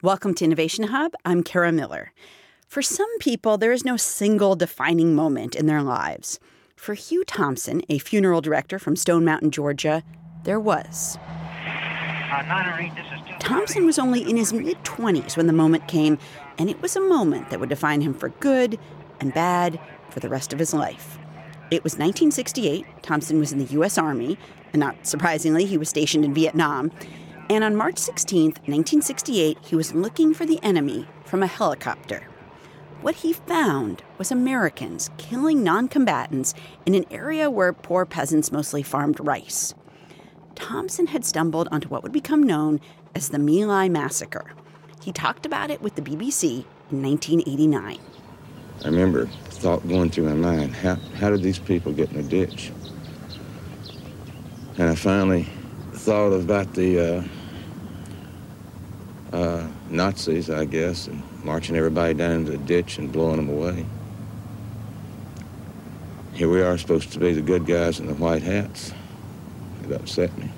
Welcome to Innovation Hub. I'm Kara Miller. For some people, there is no single defining moment in their lives. For Hugh Thompson, a funeral director from Stone Mountain, Georgia, there was. Thompson was only in his mid 20s when the moment came, and it was a moment that would define him for good and bad for the rest of his life. It was 1968. Thompson was in the U.S. Army, and not surprisingly, he was stationed in Vietnam. And on March 16, 1968, he was looking for the enemy from a helicopter. What he found was Americans killing non combatants in an area where poor peasants mostly farmed rice. Thompson had stumbled onto what would become known as the My Lai Massacre. He talked about it with the BBC in 1989. I remember thought going through my mind, how, how did these people get in the ditch? And I finally thought about the uh, uh, Nazis, I guess, and marching everybody down into the ditch and blowing them away. Here we are supposed to be the good guys in the white hats. It upset me.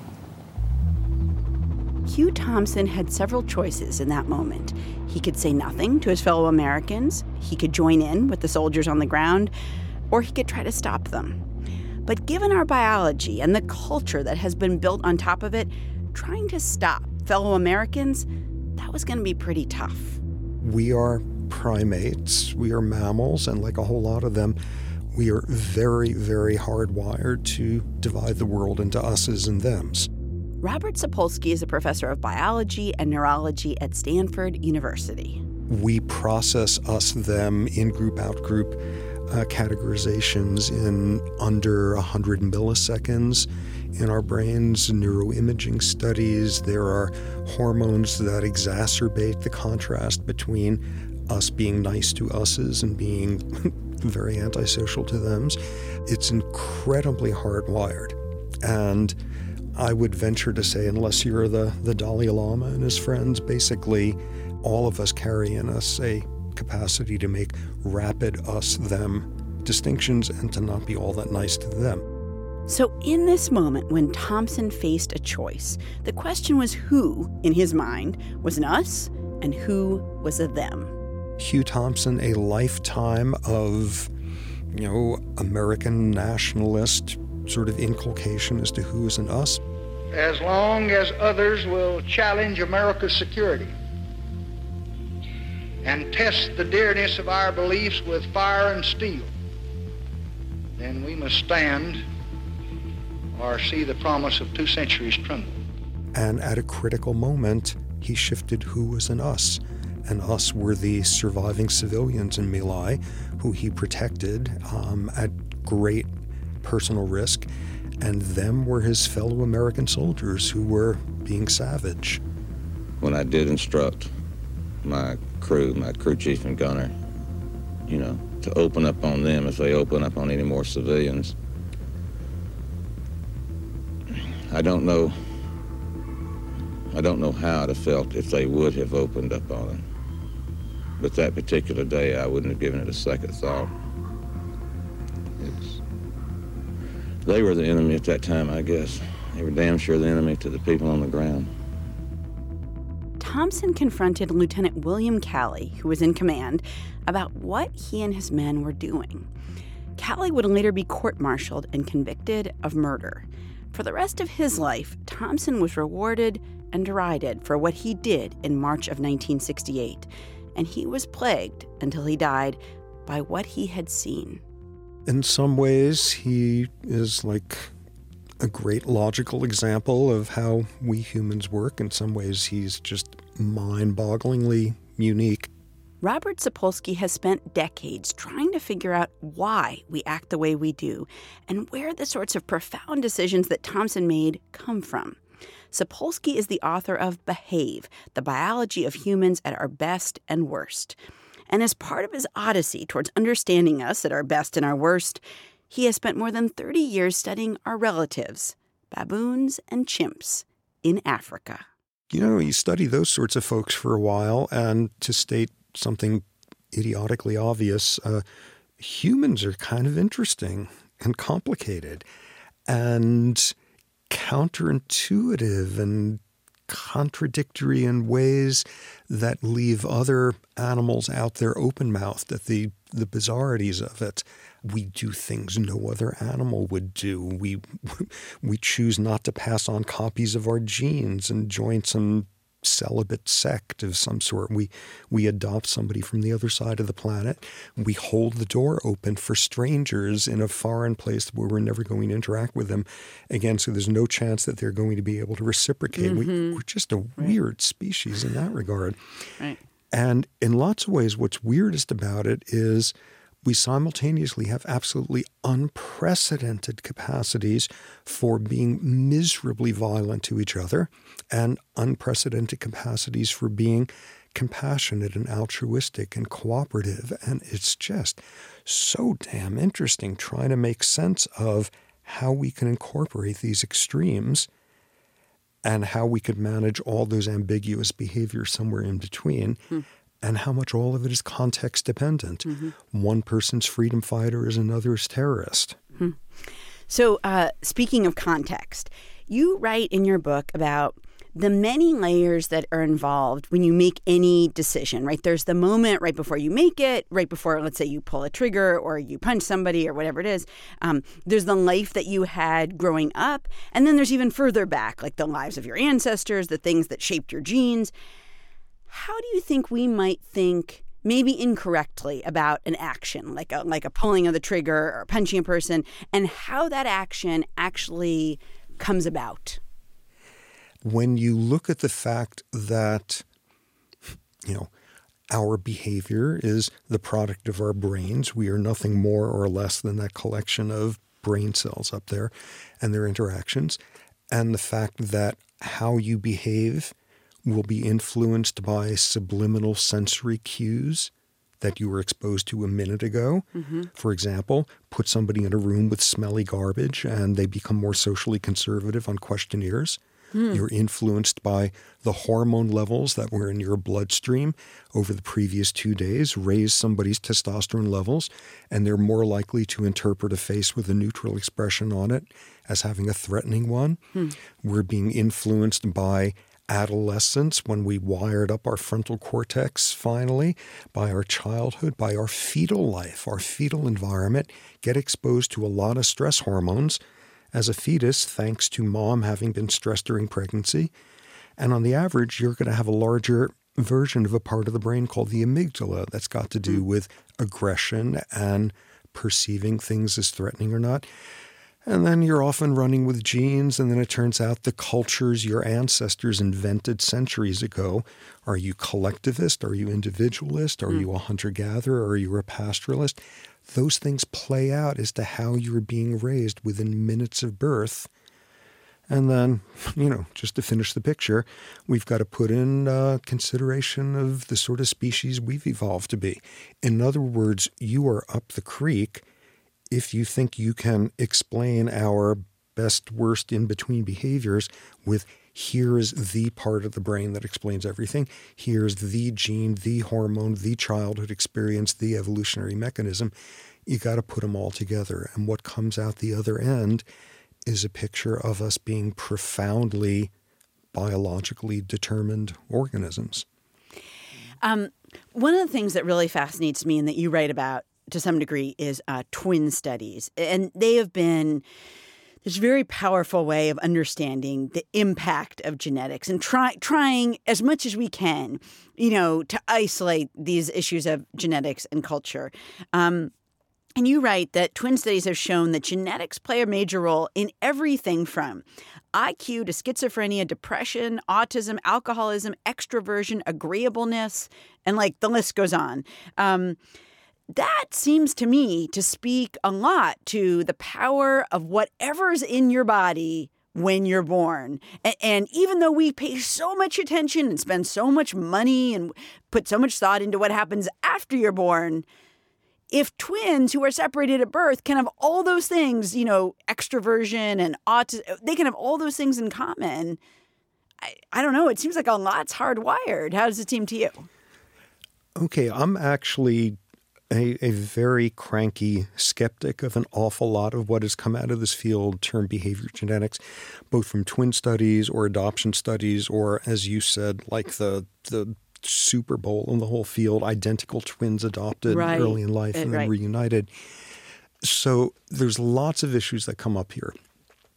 Hugh Thompson had several choices in that moment. He could say nothing to his fellow Americans, he could join in with the soldiers on the ground, or he could try to stop them. But given our biology and the culture that has been built on top of it, trying to stop fellow Americans that was going to be pretty tough. We are primates, we are mammals, and like a whole lot of them, we are very, very hardwired to divide the world into us's and thems. Robert Sapolsky is a professor of biology and neurology at Stanford University. We process us them in group out group uh, categorizations in under 100 milliseconds in our brains, neuroimaging studies. There are hormones that exacerbate the contrast between us being nice to us's and being very antisocial to them's. It's incredibly hardwired. And I would venture to say, unless you're the, the Dalai Lama and his friends, basically all of us carry in us a capacity to make rapid us them distinctions and to not be all that nice to them. So, in this moment when Thompson faced a choice, the question was who, in his mind, was an us and who was a them. Hugh Thompson, a lifetime of, you know, American nationalist sort of inculcation as to who is an us. As long as others will challenge America's security and test the dearness of our beliefs with fire and steel, then we must stand or see the promise of two centuries tremble. And at a critical moment, he shifted who was in us. And us were the surviving civilians in My Lai who he protected um, at great personal risk. And them were his fellow American soldiers who were being savage. When I did instruct my crew, my crew chief and gunner, you know, to open up on them if they open up on any more civilians, I don't know. I don't know how I'd have felt if they would have opened up on him. But that particular day, I wouldn't have given it a second thought. It's, they were the enemy at that time, I guess. They were damn sure the enemy to the people on the ground. Thompson confronted Lieutenant William Calley, who was in command, about what he and his men were doing. Calley would later be court martialed and convicted of murder. For the rest of his life, Thompson was rewarded and derided for what he did in March of 1968, and he was plagued until he died by what he had seen. In some ways, he is like a great logical example of how we humans work. In some ways, he's just mind bogglingly unique. Robert Sapolsky has spent decades trying to figure out why we act the way we do and where the sorts of profound decisions that Thompson made come from. Sapolsky is the author of Behave The Biology of Humans at Our Best and Worst. And as part of his odyssey towards understanding us at our best and our worst, he has spent more than 30 years studying our relatives, baboons and chimps, in Africa. You know, you study those sorts of folks for a while, and to state something idiotically obvious, uh, humans are kind of interesting and complicated and counterintuitive and contradictory in ways that leave other animals out there open mouthed at the, the bizarrities of it. We do things no other animal would do. We we choose not to pass on copies of our genes and joints some celibate sect of some sort. We we adopt somebody from the other side of the planet. We hold the door open for strangers in a foreign place where we're never going to interact with them again. So there's no chance that they're going to be able to reciprocate. Mm-hmm. We, are just a right. weird species in that regard. Right. And in lots of ways, what's weirdest about it is we simultaneously have absolutely unprecedented capacities for being miserably violent to each other and unprecedented capacities for being compassionate and altruistic and cooperative. And it's just so damn interesting trying to make sense of how we can incorporate these extremes and how we could manage all those ambiguous behaviors somewhere in between. Hmm and how much all of it is context dependent. Mm-hmm. One person's freedom fighter is another's terrorist. Hmm. So, uh, speaking of context, you write in your book about the many layers that are involved when you make any decision, right? There's the moment right before you make it, right before, let's say, you pull a trigger or you punch somebody or whatever it is. Um, there's the life that you had growing up. And then there's even further back, like the lives of your ancestors, the things that shaped your genes. How do you think we might think maybe incorrectly about an action like a like a pulling of the trigger or punching a person and how that action actually comes about? When you look at the fact that you know our behavior is the product of our brains. We are nothing more or less than that collection of brain cells up there and their interactions. And the fact that how you behave will be influenced by subliminal sensory cues that you were exposed to a minute ago. Mm-hmm. For example, put somebody in a room with smelly garbage and they become more socially conservative on questionnaires. Mm. You're influenced by the hormone levels that were in your bloodstream over the previous two days, raise somebody's testosterone levels, and they're more likely to interpret a face with a neutral expression on it as having a threatening one. Mm. We're being influenced by adolescence, when we wired up our frontal cortex finally, by our childhood, by our fetal life, our fetal environment, get exposed to a lot of stress hormones as a fetus, thanks to mom having been stressed during pregnancy. And on the average, you're going to have a larger version of a part of the brain called the amygdala that's got to do mm. with aggression and perceiving things as threatening or not. And then you're often running with genes, and then it turns out the cultures your ancestors invented centuries ago. Are you collectivist? Are you individualist? Are mm. you a hunter gatherer? Are you a pastoralist? Those things play out as to how you're being raised within minutes of birth. And then, you know, just to finish the picture, we've got to put in uh, consideration of the sort of species we've evolved to be. In other words, you are up the creek if you think you can explain our best, worst, in between behaviors with here's the part of the brain that explains everything, here's the gene, the hormone, the childhood experience, the evolutionary mechanism, you got to put them all together. And what comes out the other end is a picture of us being profoundly biologically determined organisms. Um, one of the things that really fascinates me and that you write about to some degree is uh, twin studies, and they have been this very powerful way of understanding the impact of genetics and try, trying as much as we can, you know, to isolate these issues of genetics and culture. Um, and you write that twin studies have shown that genetics play a major role in everything from IQ to schizophrenia, depression, autism, alcoholism, extroversion, agreeableness, and like the list goes on. Um, that seems to me to speak a lot to the power of whatever's in your body when you're born. And, even though we pay so much attention and spend so much money and put so much thought into what happens after you're born, if twins who are separated at birth can have all those things, you know, extroversion and autism, they can have all those things in common. I, I don't know. It seems like a lot's hardwired. How does it seem to you? Okay, I'm actually a, a very cranky skeptic of an awful lot of what has come out of this field termed behavior genetics, both from twin studies or adoption studies, or as you said, like the the Super Bowl in the whole field, identical twins adopted Right. early in life Uh, and then right. reunited. So there's lots of issues that come up here.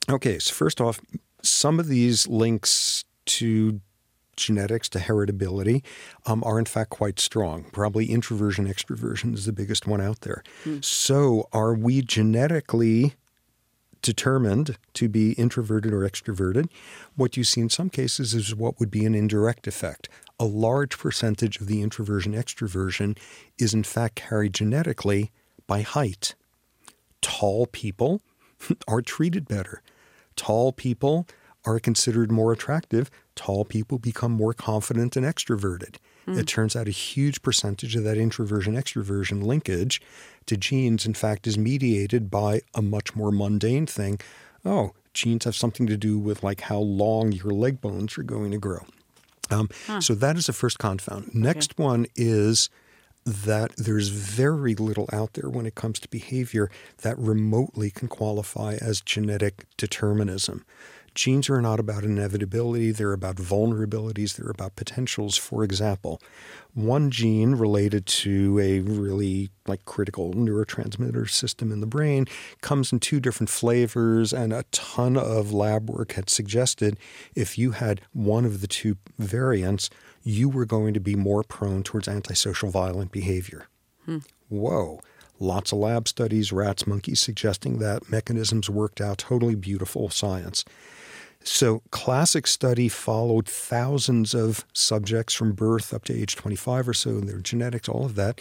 Okay, so first off, some of these links to genetics to heritability um, are in fact quite strong. Probably introversion, extroversion is the biggest one out there. So are we genetically determined to be introverted or extroverted? What you see in some cases is what would be an indirect effect. A large percentage of the introversion extroversion is in fact carried genetically by height tall people are treated better. Tall people are considered more attractive. Tall people become more confident and extroverted. It turns out a huge percentage of that introversion extroversion linkage to genes, in fact, is mediated by a much more mundane thing. Oh, genes have something to do with like how long your leg bones are going to grow. Um, So that is the first confound. Next one is that there's very little out there when it comes to behavior that remotely can qualify as genetic determinism. Genes are not about inevitability, they're about vulnerabilities, they're about potentials. For example, one gene related to a really like critical neurotransmitter system in the brain comes in two different flavors and a ton of lab work had suggested if you had one of the two variants, you were going to be more prone towards antisocial violent behavior. Hmm. Whoa. Lots of lab studies, rats, monkeys, suggesting that mechanisms worked out. Totally beautiful science. So, classic study followed thousands of subjects from birth up to age 25 or so, their genetics, all of that.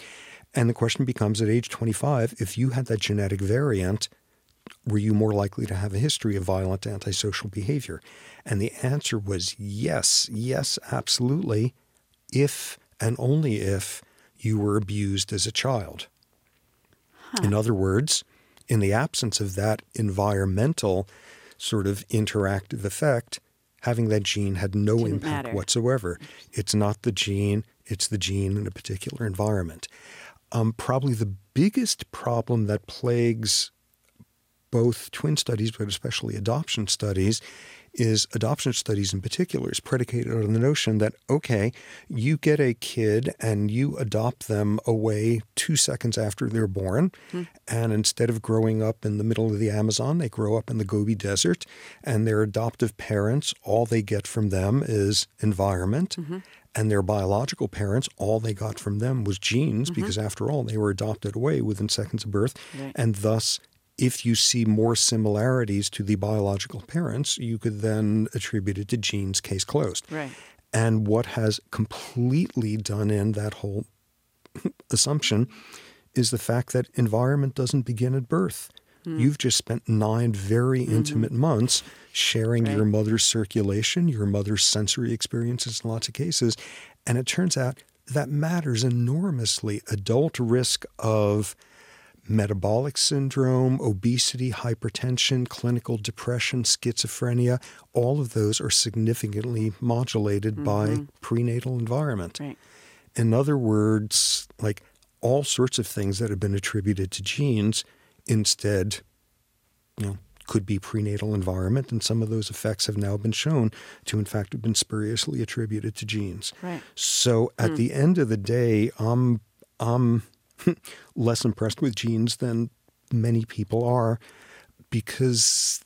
And the question becomes at age 25, if you had that genetic variant, were you more likely to have a history of violent antisocial behavior? And the answer was yes, yes, absolutely, if and only if you were abused as a child. In other words, in the absence of that environmental sort of interactive effect, having that gene had no Didn't impact matter. whatsoever. It's not the gene, it's the gene in a particular environment. Um, probably the biggest problem that plagues both twin studies, but especially adoption studies, is adoption studies in particular is predicated on the notion that, okay, you get a kid and you adopt them away two seconds after they're born. Hmm. And instead of growing up in the middle of the Amazon, they grow up in the Gobi Desert. And their adoptive parents, all they get from them is environment. Mm-hmm. And their biological parents, all they got from them was genes, mm-hmm. because after all, they were adopted away within seconds of birth. Right. And thus, if you see more similarities to the biological parents, you could then attribute it to genes, case closed. Right. And what has completely done in that whole assumption is the fact that environment doesn't begin at birth. Hmm. You've just spent nine very mm-hmm. intimate months sharing your mother's circulation, your mother's sensory experiences in lots of cases. And it turns out that matters enormously. Adult risk of metabolic syndrome, obesity, hypertension, clinical depression, schizophrenia, all of those are significantly modulated by mm-hmm. prenatal environment. Right. In other words, like all sorts of things that have been attributed to genes instead, you know, could be prenatal environment, and some of those effects have now been shown to, in fact, have been spuriously attributed to genes. Right. So at hmm. the end of the day, I'm I'm less impressed with genes than many people are because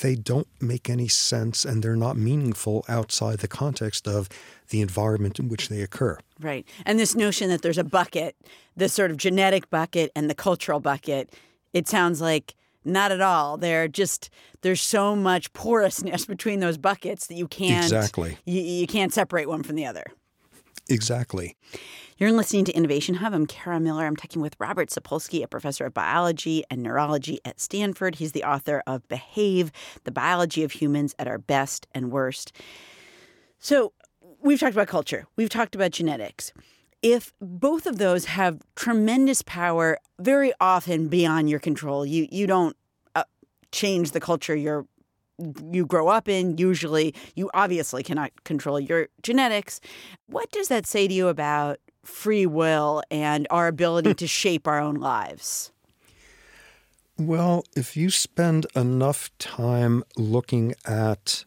they don't make any sense and they're not meaningful outside the context of the environment in which they occur. Right. And this notion that there's a bucket, the sort of genetic bucket and the cultural bucket, it sounds like not at all. They're just there's so much porousness between those buckets that you can't Exactly. you, you can't separate one from the other. Exactly. You're listening to Innovation Hub. I'm Kara Miller. I'm talking with Robert Sapolsky, a professor of biology and neurology at Stanford. He's the author of Behave, the biology of humans at our best and worst. So, we've talked about culture, we've talked about genetics. If both of those have tremendous power, very often beyond your control, you you don't uh, change the culture you're you grow up in. Usually, you obviously cannot control your genetics. What does that say to you about free will and our ability hmm. to shape our own lives? Well, if you spend enough time looking at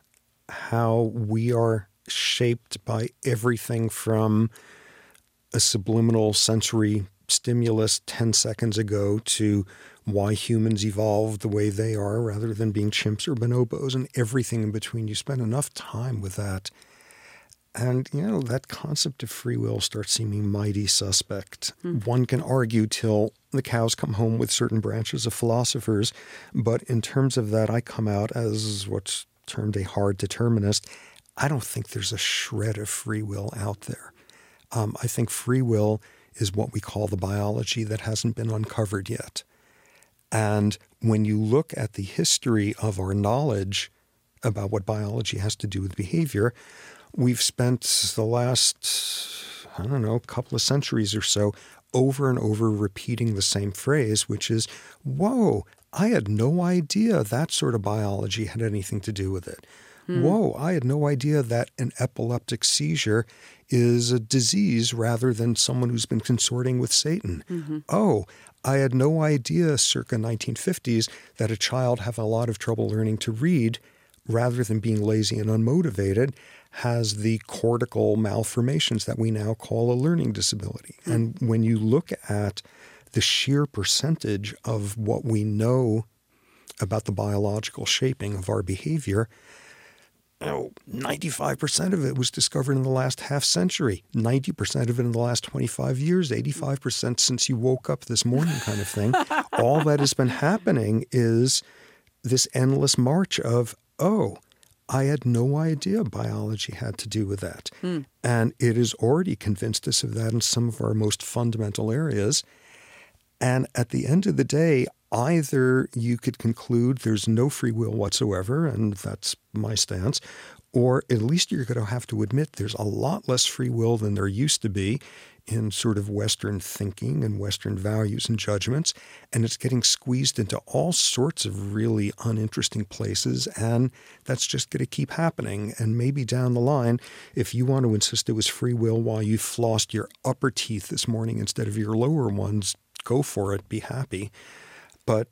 how we are shaped by everything from a subliminal sensory stimulus 10 seconds ago to why humans evolved the way they are rather than being chimps or bonobos and everything in between. You spend enough time with that. And, you know, that concept of free will starts seeming mighty suspect. Mm. One can argue till the cows come home with certain branches of philosophers, but in terms of that, I come out as what's termed a hard determinist. I don't think there's a shred of free will out there. Um, I think free will is what we call the biology that hasn't been uncovered yet. And when you look at the history of our knowledge about what biology has to do with behavior, we've spent the last, I don't know, couple of centuries or so over and over repeating the same phrase, which is, whoa, I had no idea that sort of biology had anything to do with it. Hmm. Whoa, I had no idea that an epileptic seizure is a disease rather than someone who's been consorting with Satan. Mm-hmm. Oh, I had no idea circa 1950s that a child having a lot of trouble learning to read rather than being lazy and unmotivated has the cortical malformations that we now call a learning disability. Mm. And when you look at the sheer percentage of what we know about the biological shaping of our behavior, you know, 95% of it was discovered in the last half century, 90% of it in the last 25 years, 85% since you woke up this morning, kind of thing. All that has been happening is this endless march of, oh, I had no idea biology had to do with that. Mm. And it has already convinced us of that in some of our most fundamental areas. And at the end of the day, either you could conclude there's no free will whatsoever, and that's my stance, or at least you're going to have to admit there's a lot less free will than there used to be in sort of Western thinking and Western values and judgments. And it's getting squeezed into all sorts of really uninteresting places. And that's just going to keep happening. And maybe down the line, if you want to insist it was free will while you flossed your upper teeth this morning instead of your lower ones, go for it, be happy. But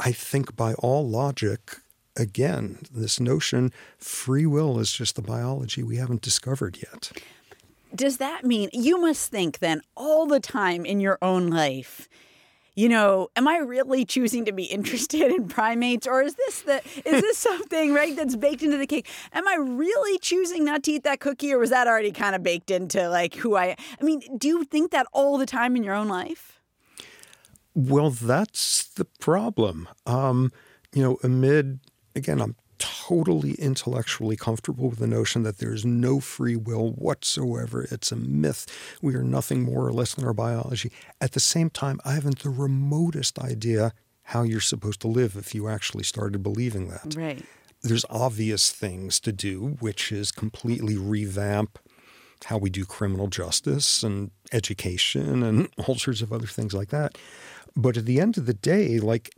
I think by all logic, again, this notion free will is just the biology we haven't discovered yet. Does that mean you must think then all the time in your own life? You know, am I really choosing to be interested in primates, or is this the is this something right that's baked into the cake? Am I really choosing not to eat that cookie, or was that already kind of baked into like who I? I mean, do you think that all the time in your own life? Well, that's the problem. Um, you know, amid, again, I'm totally intellectually comfortable with the notion that there's no free will whatsoever. It's a myth. We are nothing more or less than our biology. At the same time, I haven't the remotest idea how you're supposed to live if you actually started believing that. Right. There's obvious things to do, which is completely revamp how we do criminal justice and education and all sorts of other things like that. But at the end of the day, like,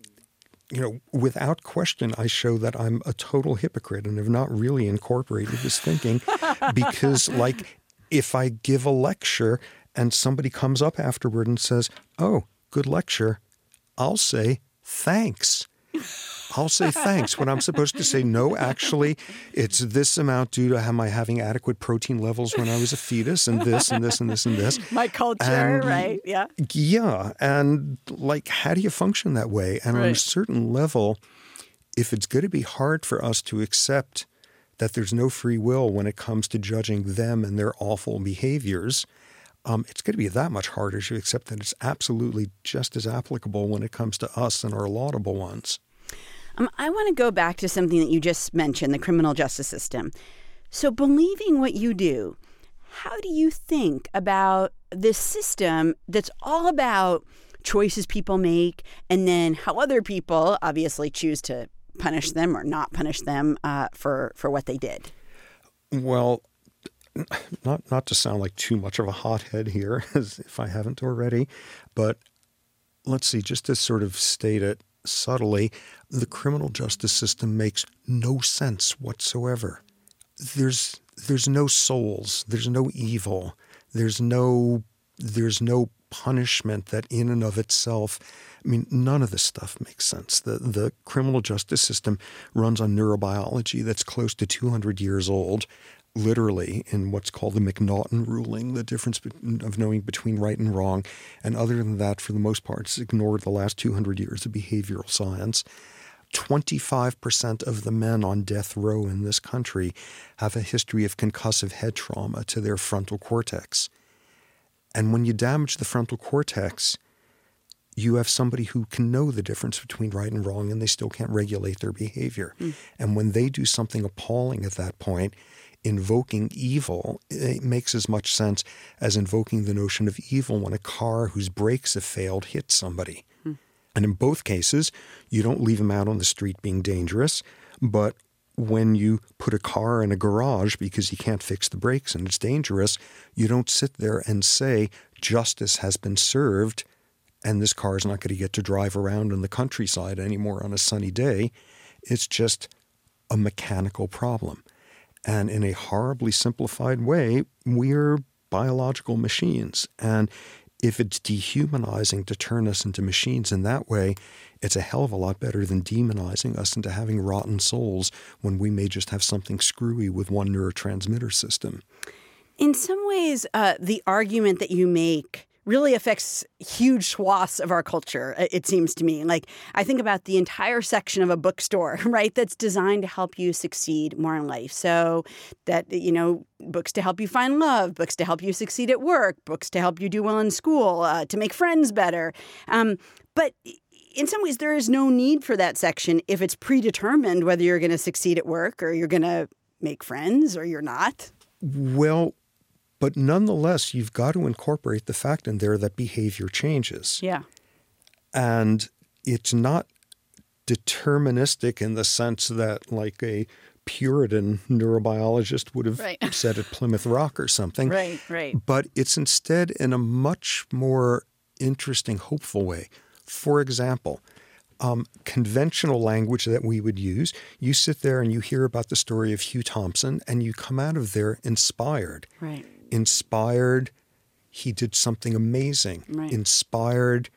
you know, without question, I show that I'm a total hypocrite and have not really incorporated this thinking because, like, if I give a lecture and somebody comes up afterward and says, Oh, good lecture, I'll say, Thanks. I'll say thanks when I'm supposed to say no. Actually, it's this amount due to my having adequate protein levels when I was a fetus, and this and this and this and this. My culture, and, right? Yeah. Yeah, and like, how do you function that way? And right. on a certain level, if it's going to be hard for us to accept that there's no free will when it comes to judging them and their awful behaviors. Um, it's going to be that much harder to accept that it's absolutely just as applicable when it comes to us and our laudable ones. Um, I want to go back to something that you just mentioned the criminal justice system. So, believing what you do, how do you think about this system that's all about choices people make and then how other people obviously choose to punish them or not punish them uh, for, for what they did? Well, not not to sound like too much of a hothead here, as if I haven't already, but let's see, just to sort of state it subtly, the criminal justice system makes no sense whatsoever. There's there's no souls, there's no evil, There's no there's no punishment that in and of itself I mean, none of this stuff makes sense. The the criminal justice system runs on neurobiology that's close to 200 years old, literally in what's called the McNaughton ruling, the difference of knowing between right and wrong. And other than that, for the most part, it's ignored the last 200 years of behavioral science. 25% of the men on death row in this country have a history of concussive head trauma to their frontal cortex. And when you damage the frontal cortex, you have somebody who can know the difference between right and wrong and they still can't regulate their behavior. Mm. And when they do something appalling at that point, invoking evil it makes as much sense as invoking the notion of evil when a car whose brakes have failed hits somebody. Mm. And in both cases, you don't leave them out on the street being dangerous, but when you put a car in a garage because you can't fix the brakes and it's dangerous, you don't sit there and say justice has been served and this car is not going to get to drive around in the countryside anymore on a sunny day. It's just a mechanical problem. And in a horribly simplified way, we're biological machines. And if it's dehumanizing to turn us into machines in that way, it's a hell of a lot better than demonizing us into having rotten souls when we may just have something screwy with one neurotransmitter system. In some ways, uh, the argument that you make really affects huge swaths of our culture, it seems to me. Like, I think about the entire section of a bookstore, right, that's designed to help you succeed more in life. So, that, you know, books to help you find love, books to help you succeed at work, books to help you do well in school, uh, to make friends better. Um, but in some ways, there is no need for that section if it's predetermined whether you're going to succeed at work or you're going to make friends or you're not. Well, but nonetheless, you've got to incorporate the fact in there that behavior changes. Yeah. And it's not deterministic in the sense that, like a Puritan neurobiologist would have right. said at Plymouth Rock or something. Right, right. But it's instead in a much more interesting, hopeful way. For example, um, conventional language that we would use, you sit there and you hear about the story of Hugh Thompson and you come out of there inspired. Right inspired he did something amazing. Right. Inspired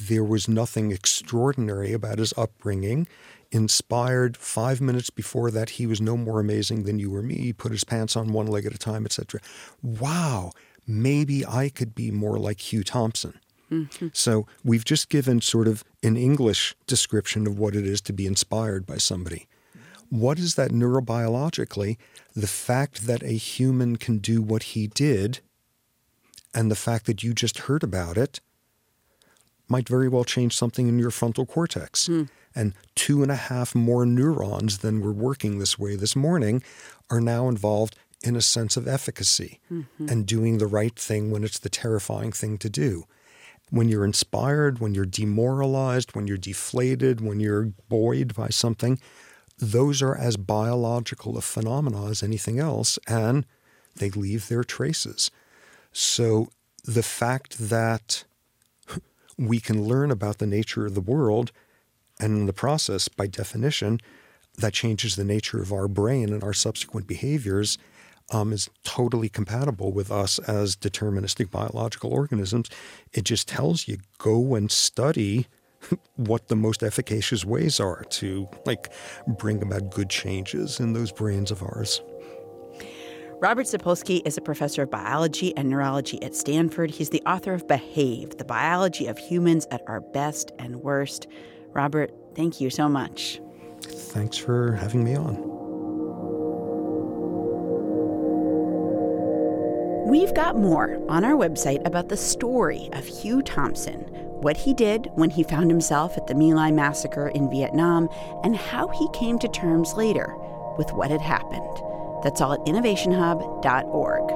there was nothing extraordinary about his upbringing. Inspired five minutes before that he was no more amazing than you or me. He put his pants on one leg at a time, etc. Wow, maybe I could be more like Hugh Thompson. Mm-hmm. So we've just given sort of an English description of what it is to be inspired by somebody. What is that neurobiologically? The fact that a human can do what he did and the fact that you just heard about it might very well change something in your frontal cortex. Mm. And two and a half more neurons than were working this way this morning are now involved in a sense of efficacy mm-hmm. and doing the right thing when it's the terrifying thing to do. When you're inspired, when you're demoralized, when you're deflated, when you're buoyed by something, those are as biological a phenomena as anything else, and they leave their traces. So the fact that we can learn about the nature of the world, and in the process, by definition, that changes the nature of our brain and our subsequent behaviors, um, is totally compatible with us as deterministic biological organisms. It just tells you go and study what the most efficacious ways are to like bring about good changes in those brains of ours. Robert Sapolsky is a professor of biology and neurology at Stanford. He's the author of Behave, the biology of humans at our best and worst. Robert, thank you so much. Thanks for having me on. We've got more on our website about the story of Hugh Thompson what he did when he found himself at the My Lai massacre in Vietnam, and how he came to terms later with what had happened. That's all at innovationhub.org.